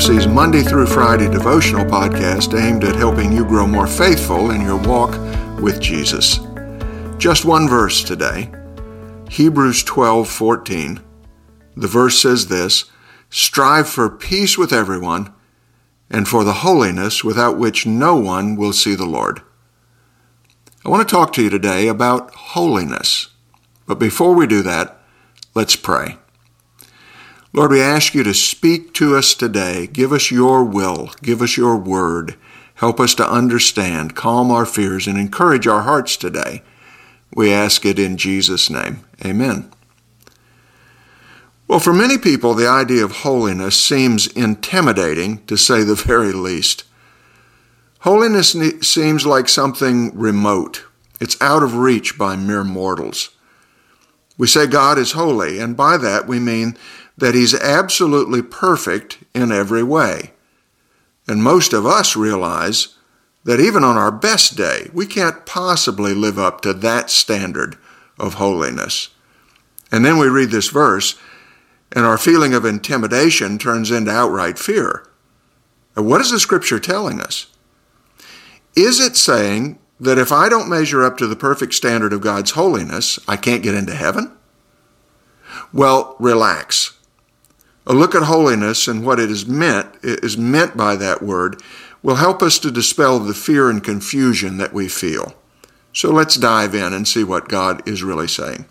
IFC's Monday through Friday devotional podcast aimed at helping you grow more faithful in your walk with Jesus. Just one verse today Hebrews 12 14. The verse says this Strive for peace with everyone and for the holiness without which no one will see the Lord. I want to talk to you today about holiness. But before we do that, let's pray. Lord, we ask you to speak to us today. Give us your will. Give us your word. Help us to understand, calm our fears, and encourage our hearts today. We ask it in Jesus' name. Amen. Well, for many people, the idea of holiness seems intimidating, to say the very least. Holiness seems like something remote. It's out of reach by mere mortals. We say God is holy, and by that we mean that He's absolutely perfect in every way. And most of us realize that even on our best day, we can't possibly live up to that standard of holiness. And then we read this verse, and our feeling of intimidation turns into outright fear. And what is the scripture telling us? Is it saying that if I don't measure up to the perfect standard of God's holiness, I can't get into heaven? Well, relax. A look at holiness and what it is meant is meant by that word will help us to dispel the fear and confusion that we feel. So let's dive in and see what God is really saying.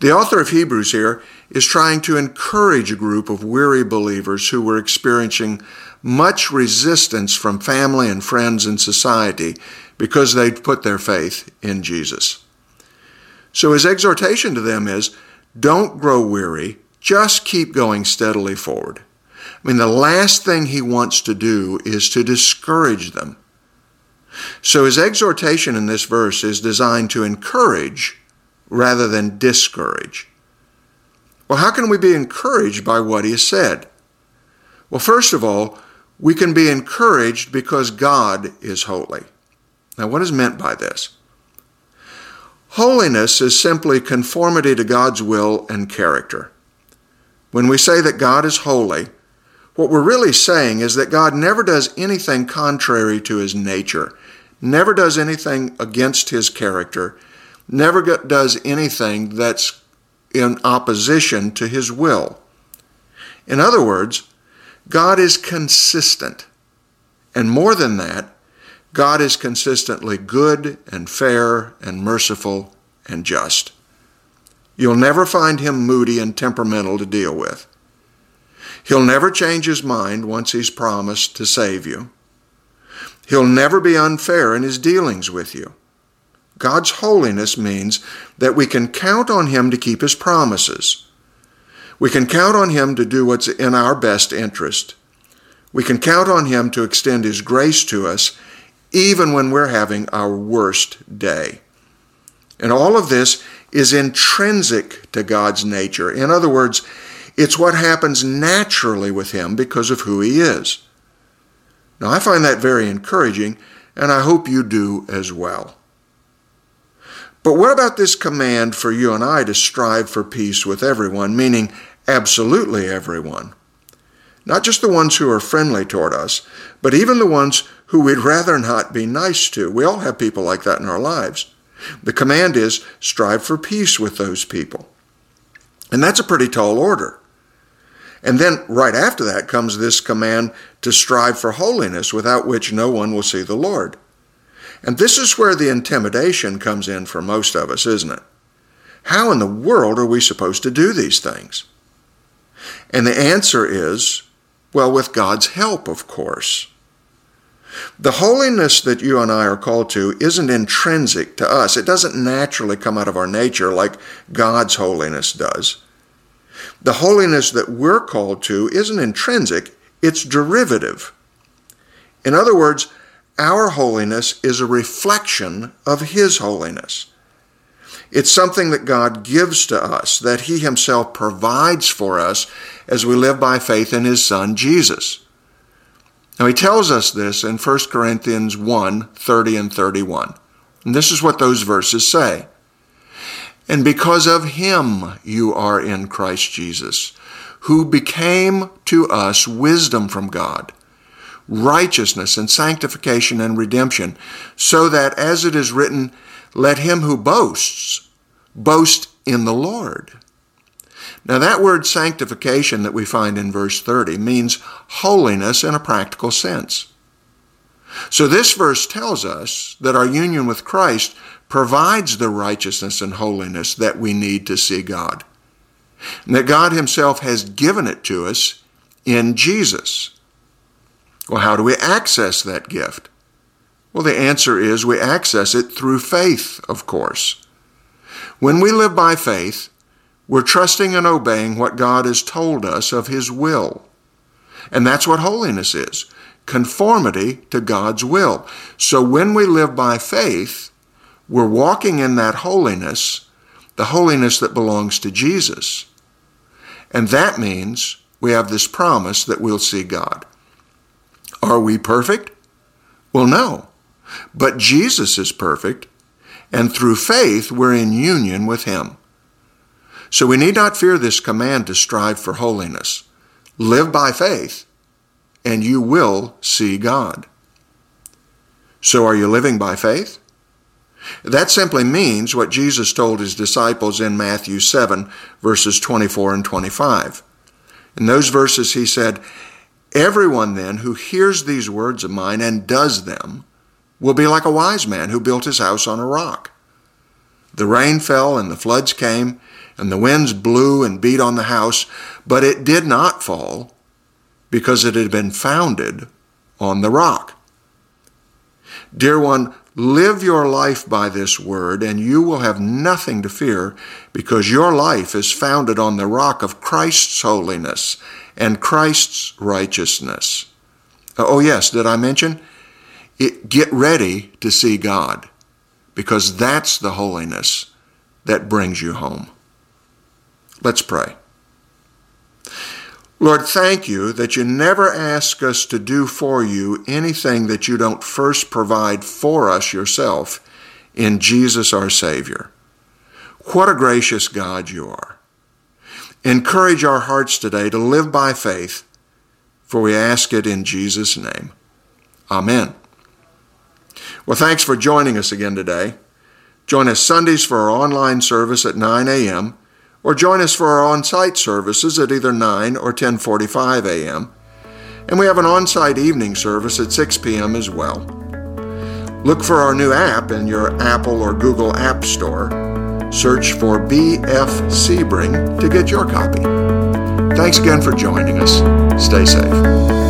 The author of Hebrews here is trying to encourage a group of weary believers who were experiencing much resistance from family and friends and society because they'd put their faith in Jesus. So his exhortation to them is don't grow weary, just keep going steadily forward. I mean, the last thing he wants to do is to discourage them. So his exhortation in this verse is designed to encourage rather than discourage. Well, how can we be encouraged by what he has said? Well, first of all, we can be encouraged because God is holy. Now, what is meant by this? Holiness is simply conformity to God's will and character. When we say that God is holy, what we're really saying is that God never does anything contrary to his nature, never does anything against his character, never does anything that's in opposition to his will. In other words, God is consistent. And more than that, God is consistently good and fair and merciful and just. You'll never find him moody and temperamental to deal with. He'll never change his mind once he's promised to save you. He'll never be unfair in his dealings with you. God's holiness means that we can count on him to keep his promises. We can count on Him to do what's in our best interest. We can count on Him to extend His grace to us even when we're having our worst day. And all of this is intrinsic to God's nature. In other words, it's what happens naturally with Him because of who He is. Now, I find that very encouraging, and I hope you do as well. But what about this command for you and I to strive for peace with everyone, meaning absolutely everyone? Not just the ones who are friendly toward us, but even the ones who we'd rather not be nice to. We all have people like that in our lives. The command is strive for peace with those people. And that's a pretty tall order. And then right after that comes this command to strive for holiness, without which no one will see the Lord. And this is where the intimidation comes in for most of us, isn't it? How in the world are we supposed to do these things? And the answer is, well, with God's help, of course. The holiness that you and I are called to isn't intrinsic to us. It doesn't naturally come out of our nature like God's holiness does. The holiness that we're called to isn't intrinsic, it's derivative. In other words, our holiness is a reflection of His holiness. It's something that God gives to us, that He Himself provides for us as we live by faith in His Son, Jesus. Now, He tells us this in 1 Corinthians 1 30 and 31. And this is what those verses say. And because of Him you are in Christ Jesus, who became to us wisdom from God, righteousness and sanctification and redemption, so that, as it is written, let him who boasts boast in the Lord. Now, that word sanctification that we find in verse 30 means holiness in a practical sense. So, this verse tells us that our union with Christ provides the righteousness and holiness that we need to see God, and that God Himself has given it to us in Jesus. Well, how do we access that gift? Well, the answer is we access it through faith, of course. When we live by faith, we're trusting and obeying what God has told us of His will. And that's what holiness is conformity to God's will. So when we live by faith, we're walking in that holiness, the holiness that belongs to Jesus. And that means we have this promise that we'll see God. Are we perfect? Well, no. But Jesus is perfect, and through faith we're in union with Him. So we need not fear this command to strive for holiness. Live by faith, and you will see God. So are you living by faith? That simply means what Jesus told his disciples in Matthew 7, verses 24 and 25. In those verses, he said, Everyone then who hears these words of mine and does them will be like a wise man who built his house on a rock. The rain fell and the floods came, and the winds blew and beat on the house, but it did not fall because it had been founded on the rock. Dear one, live your life by this word, and you will have nothing to fear because your life is founded on the rock of Christ's holiness and Christ's righteousness. Oh, yes, did I mention? It, get ready to see God because that's the holiness that brings you home. Let's pray. Lord, thank you that you never ask us to do for you anything that you don't first provide for us yourself in Jesus our Savior. What a gracious God you are. Encourage our hearts today to live by faith, for we ask it in Jesus' name. Amen. Well, thanks for joining us again today. Join us Sundays for our online service at 9 a.m or join us for our on-site services at either 9 or 10:45 a.m. And we have an on-site evening service at 6 p.m. as well. Look for our new app in your Apple or Google App Store. Search for BF Sebring to get your copy. Thanks again for joining us. Stay safe.